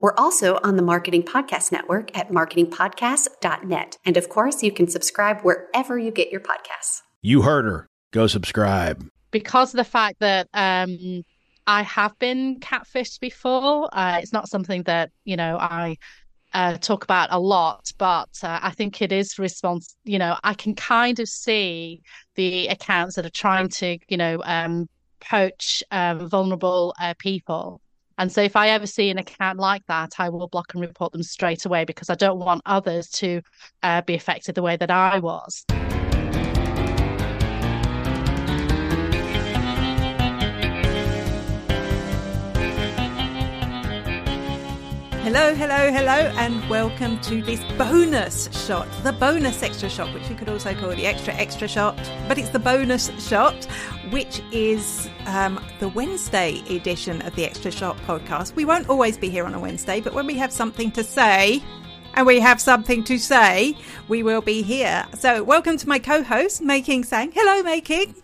We're also on the Marketing Podcast Network at marketingpodcast.net. And of course, you can subscribe wherever you get your podcasts. You heard her. Go subscribe. Because of the fact that um, I have been catfished before, uh, it's not something that, you know, I uh, talk about a lot, but uh, I think it is response. You know, I can kind of see the accounts that are trying to, you know, um, poach um, vulnerable uh, people and so if I ever see an account like that, I will block and report them straight away because I don't want others to uh, be affected the way that I was. Hello, hello, hello, and welcome to this bonus shot, the bonus extra shot, which you could also call the extra extra shot, but it's the bonus shot, which is um, the Wednesday edition of the Extra Shot podcast. We won't always be here on a Wednesday, but when we have something to say, and we have something to say, we will be here. So, welcome to my co host, May King Sang. Hello, May King.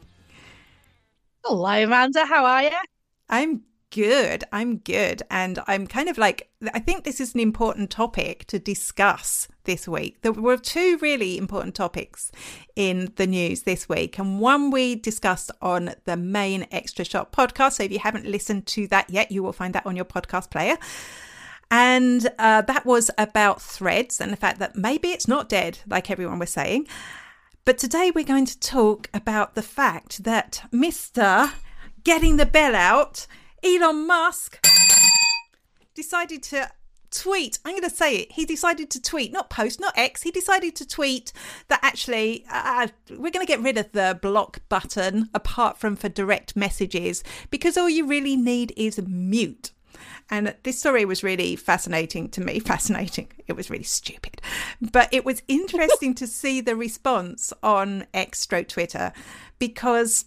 Hello, Amanda. How are you? I'm good. I'm good. And I'm kind of like, I think this is an important topic to discuss this week. There were two really important topics in the news this week, and one we discussed on the main Extra Shot podcast. So if you haven't listened to that yet, you will find that on your podcast player. And uh, that was about threads and the fact that maybe it's not dead, like everyone was saying. But today we're going to talk about the fact that Mr. Getting the Bell Out Elon Musk decided to tweet. I'm going to say it. He decided to tweet, not post, not X. He decided to tweet that actually uh, we're going to get rid of the block button apart from for direct messages because all you really need is mute. And this story was really fascinating to me. Fascinating. It was really stupid. But it was interesting to see the response on X stroke Twitter because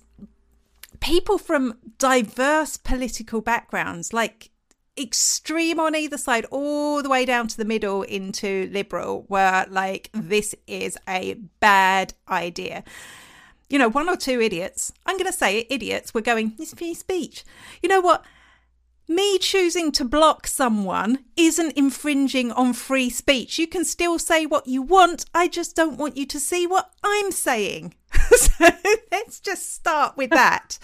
people from diverse political backgrounds, like extreme on either side, all the way down to the middle into liberal, were like, this is a bad idea. You know, one or two idiots, I'm going to say it, idiots, were going, it's free speech. You know what? Me choosing to block someone isn't infringing on free speech. You can still say what you want. I just don't want you to see what I'm saying. so let's just start with that.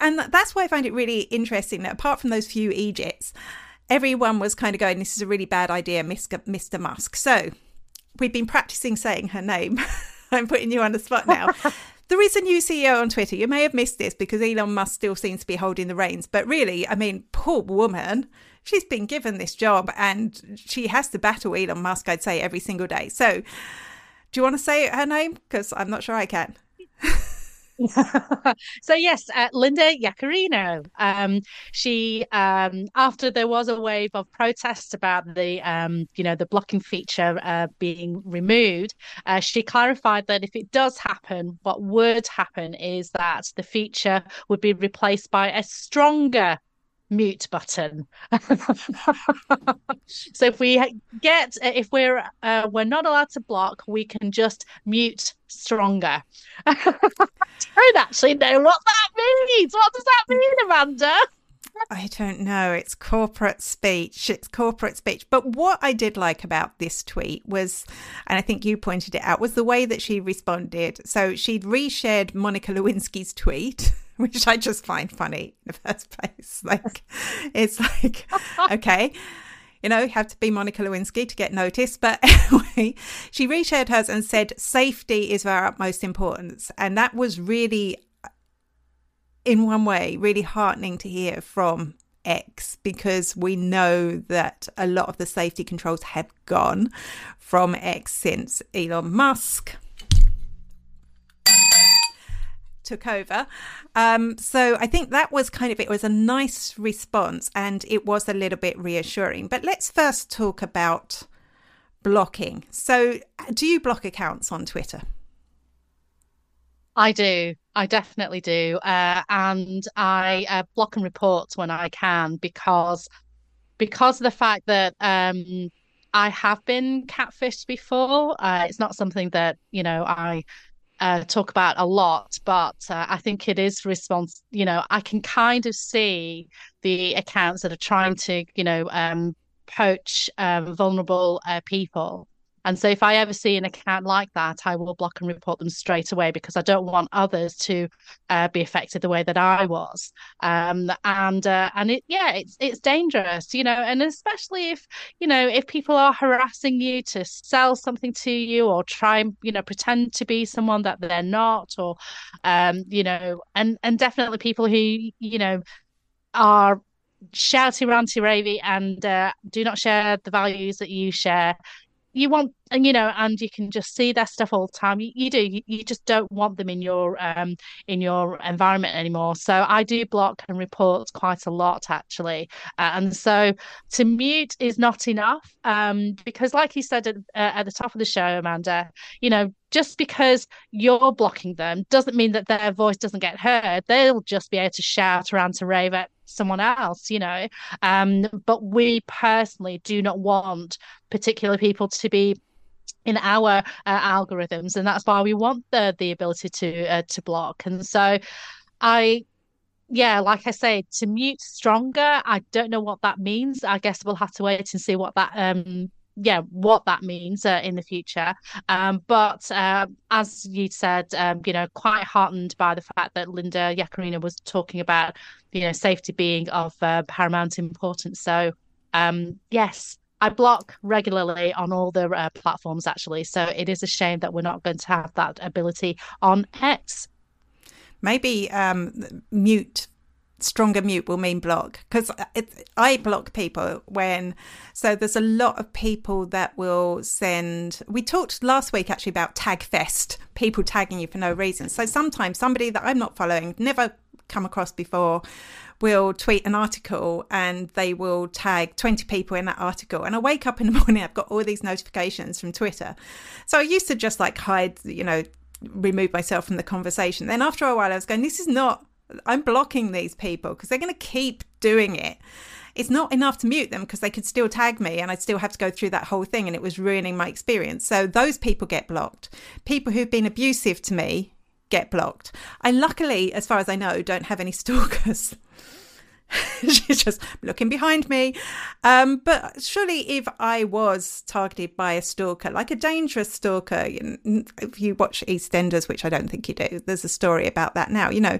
and that's why I find it really interesting that apart from those few Egypts, everyone was kind of going, this is a really bad idea, Mr. Musk. So we've been practicing saying her name. I'm putting you on the spot now. There is a new CEO on Twitter. You may have missed this because Elon Musk still seems to be holding the reins. But really, I mean, poor woman. She's been given this job and she has to battle Elon Musk, I'd say, every single day. So, do you want to say her name? Because I'm not sure I can. so yes, uh, Linda Yaccarino. Um, she um, after there was a wave of protests about the um, you know the blocking feature uh, being removed, uh, she clarified that if it does happen, what would happen is that the feature would be replaced by a stronger mute button. so if we get if we're uh, we're not allowed to block, we can just mute stronger. I don't actually know what that means. What does that mean, Amanda? I don't know. It's corporate speech. It's corporate speech. But what I did like about this tweet was, and I think you pointed it out, was the way that she responded. So she'd reshared Monica Lewinsky's tweet. which I just find funny in the first place. Like, it's like, okay, you know, you have to be Monica Lewinsky to get noticed. But anyway, she reshared hers and said, safety is of our utmost importance. And that was really, in one way, really heartening to hear from X because we know that a lot of the safety controls have gone from X since Elon Musk took over. Um, so I think that was kind of it was a nice response and it was a little bit reassuring. But let's first talk about blocking. So, do you block accounts on Twitter? I do. I definitely do. Uh, and I uh, block and report when I can because because of the fact that um, I have been catfished before. Uh, it's not something that you know I uh, talk about a lot, but uh, I think it is response. You know, I can kind of see the accounts that are trying to, you know, um, poach um, vulnerable uh, people and so if I ever see an account like that, I will block and report them straight away because I don't want others to uh, be affected the way that I was. Um, and uh, and it yeah, it's it's dangerous, you know, and especially if you know if people are harassing you to sell something to you or try and you know pretend to be someone that they're not, or um, you know, and and definitely people who you know are shouty ranty ravey and uh, do not share the values that you share you want and you know and you can just see their stuff all the time. You, you do you, you, just don't want them in your um in your environment anymore. So i do block and report quite a lot actually. Uh, and so to mute is not enough um because like you said at, uh, at the top of the show amanda you know just because you're blocking them doesn't mean that their voice doesn't get heard. They'll just be able to shout around to rave at someone else, you know. Um, but we personally do not want particular people to be in our uh, algorithms, and that's why we want the the ability to uh, to block. And so, I yeah, like I say, to mute stronger, I don't know what that means. I guess we'll have to wait and see what that um yeah, what that means uh, in the future. Um, but uh, as you said, um, you know, quite heartened by the fact that Linda Yaccarino was talking about, you know, safety being of uh, paramount importance. So, um, yes, I block regularly on all the uh, platforms actually. So it is a shame that we're not going to have that ability on X. Maybe um, mute stronger mute will mean block because uh, I block people when so there's a lot of people that will send we talked last week actually about tag fest people tagging you for no reason. So sometimes somebody that I'm not following never come across before will tweet an article and they will tag 20 people in that article. And I wake up in the morning I've got all these notifications from Twitter. So I used to just like hide you know remove myself from the conversation. Then after a while I was going this is not I'm blocking these people because they're going to keep doing it. It's not enough to mute them because they could still tag me and I'd still have to go through that whole thing and it was ruining my experience. So those people get blocked. People who've been abusive to me get blocked. I luckily, as far as I know, don't have any stalkers. She's just looking behind me. Um, but surely, if I was targeted by a stalker, like a dangerous stalker, if you watch EastEnders, which I don't think you do, there's a story about that now. You know,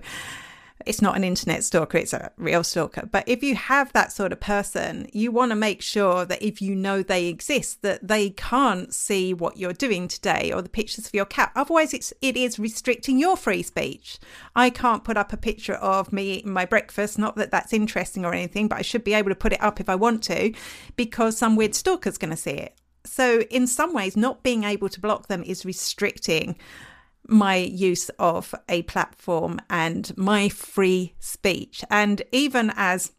it's not an internet stalker, it's a real stalker. But if you have that sort of person, you want to make sure that if you know they exist, that they can't see what you're doing today or the pictures of your cat. Otherwise, it's it is restricting your free speech. I can't put up a picture of me eating my breakfast. Not that that's interesting or anything, but I should be able to put it up if I want to, because some weird stalker's going to see it. So, in some ways, not being able to block them is restricting my use of a platform and my free speech. And even as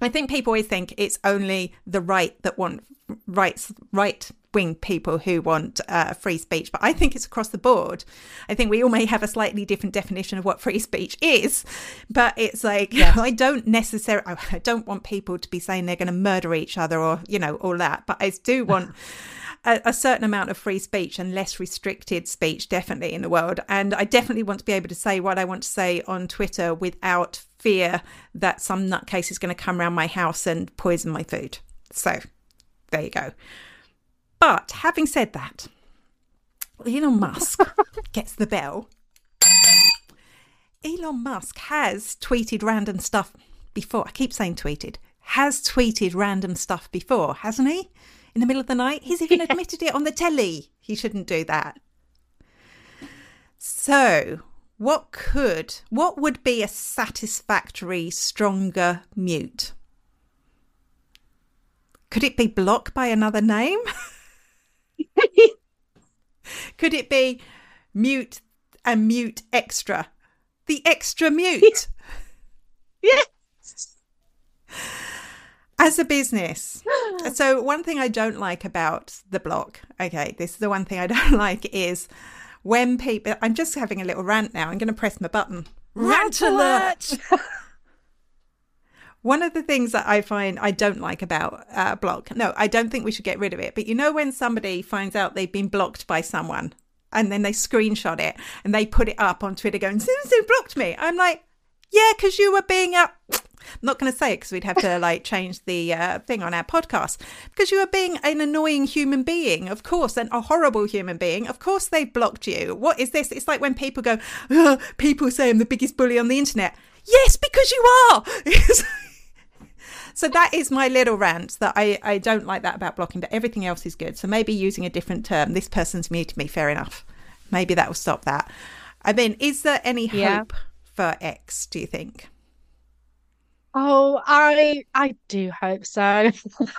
I think people always think it's only the right that want rights, right wing people who want uh, free speech, but I think it's across the board. I think we all may have a slightly different definition of what free speech is, but it's like yes. I don't necessarily, I don't want people to be saying they're going to murder each other or you know all that, but I do want a, a, certain amount of free speech and less restricted speech, definitely in the world. And I definitely want to be able to say what I want to say on Twitter without fear that some nutcase is going to come around my house and poison my food. So there you go. But having said that, Elon Musk gets the bell. Elon Musk has tweeted random stuff before. I keep saying tweeted. Has tweeted random stuff before, hasn't he? In the middle of the night. He's even admitted it on the telly. He shouldn't do that. So, what could, what would be a satisfactory, stronger mute? Could it be block by another name? could it be mute and mute extra? The extra mute. yes. As a business. So one thing I don't like about the block, okay, this is the one thing I don't like is when people. I'm just having a little rant now. I'm going to press my button. Rant alert. One of the things that I find I don't like about uh, block, no, I don't think we should get rid of it. But you know, when somebody finds out they've been blocked by someone and then they screenshot it and they put it up on Twitter going, so blocked me. I'm like, yeah, because you were being up. I'm not going to say it because we'd have to like change the uh, thing on our podcast because you are being an annoying human being, of course, and a horrible human being. Of course, they've blocked you. What is this? It's like when people go, oh, people say I'm the biggest bully on the internet. Yes, because you are. so that is my little rant that I, I don't like that about blocking, but everything else is good. So maybe using a different term. This person's muted me, fair enough. Maybe that will stop that. I mean, is there any hope yeah. for X, do you think? Oh, I I do hope so.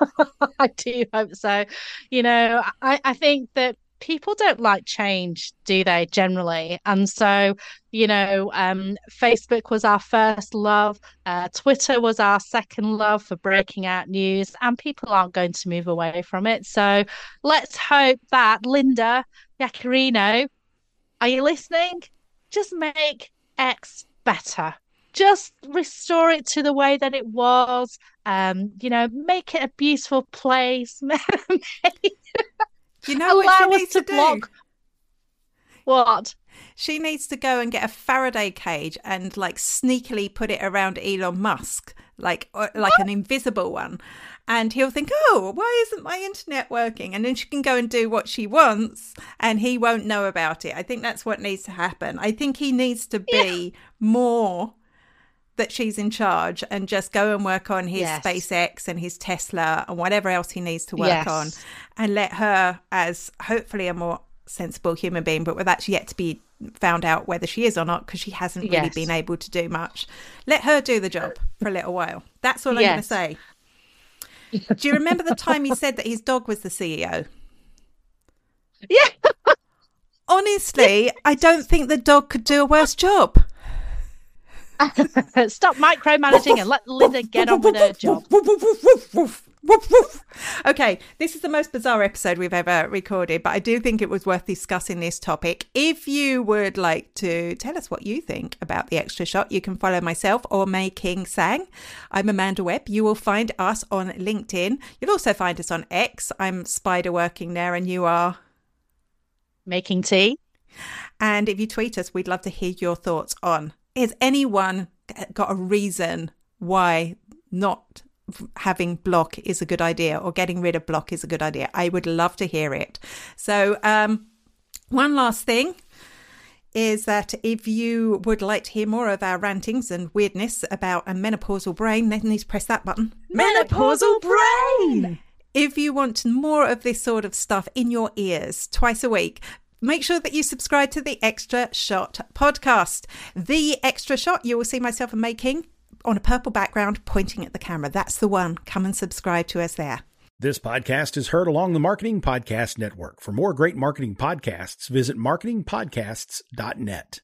I do hope so. You know, I, I think that people don't like change, do they, generally? And so, you know, um, Facebook was our first love, uh, Twitter was our second love for breaking out news, and people aren't going to move away from it. So let's hope that Linda Yaccarino, are you listening? Just make X better just restore it to the way that it was um you know make it a beautiful place you know what she needs to, to block what she needs to go and get a Faraday cage and like sneakily put it around Elon Musk, like like an invisible one. And he'll think, "Oh, why isn't my internet working?" And then she can go and do what she wants, and he won't know about it. I think that's what needs to happen. I think he needs to be yeah. more that she's in charge and just go and work on his yes. SpaceX and his Tesla and whatever else he needs to work yes. on and let her as hopefully a more sensible human being but with that's yet to be found out whether she is or not because she hasn't really yes. been able to do much. Let her do the job for a little while. That's all i'm going to say. Do you remember the time he said that his dog was the ceo yeah. Honestly i don't think the dog could do a worse job Stop micromanaging and let Linda get on with her job. okay, this is the most bizarre episode we've ever recorded, but I do think it was worth discussing this topic. If you would like to tell us what you think about the extra shot, you can follow myself or May King Sang. I'm Amanda Webb. You will find us on LinkedIn. You'll also find us on X. I'm Spiderworking there, and you are making tea. And if you tweet us, we'd love to hear your thoughts on has anyone got a reason why not having block is a good idea or getting rid of block is a good idea? I would love to hear it. So, um, one last thing is that if you would like to hear more of our rantings and weirdness about a menopausal brain, then need to press that button. Menopausal brain! If you want more of this sort of stuff in your ears twice a week, make sure that you subscribe to the Extra Shot podcast. The Extra Shot, you will see myself May King on a purple background pointing at the camera. That's the one. Come and subscribe to us there. This podcast is heard along the Marketing Podcast Network. For more great marketing podcasts, visit marketingpodcasts.net.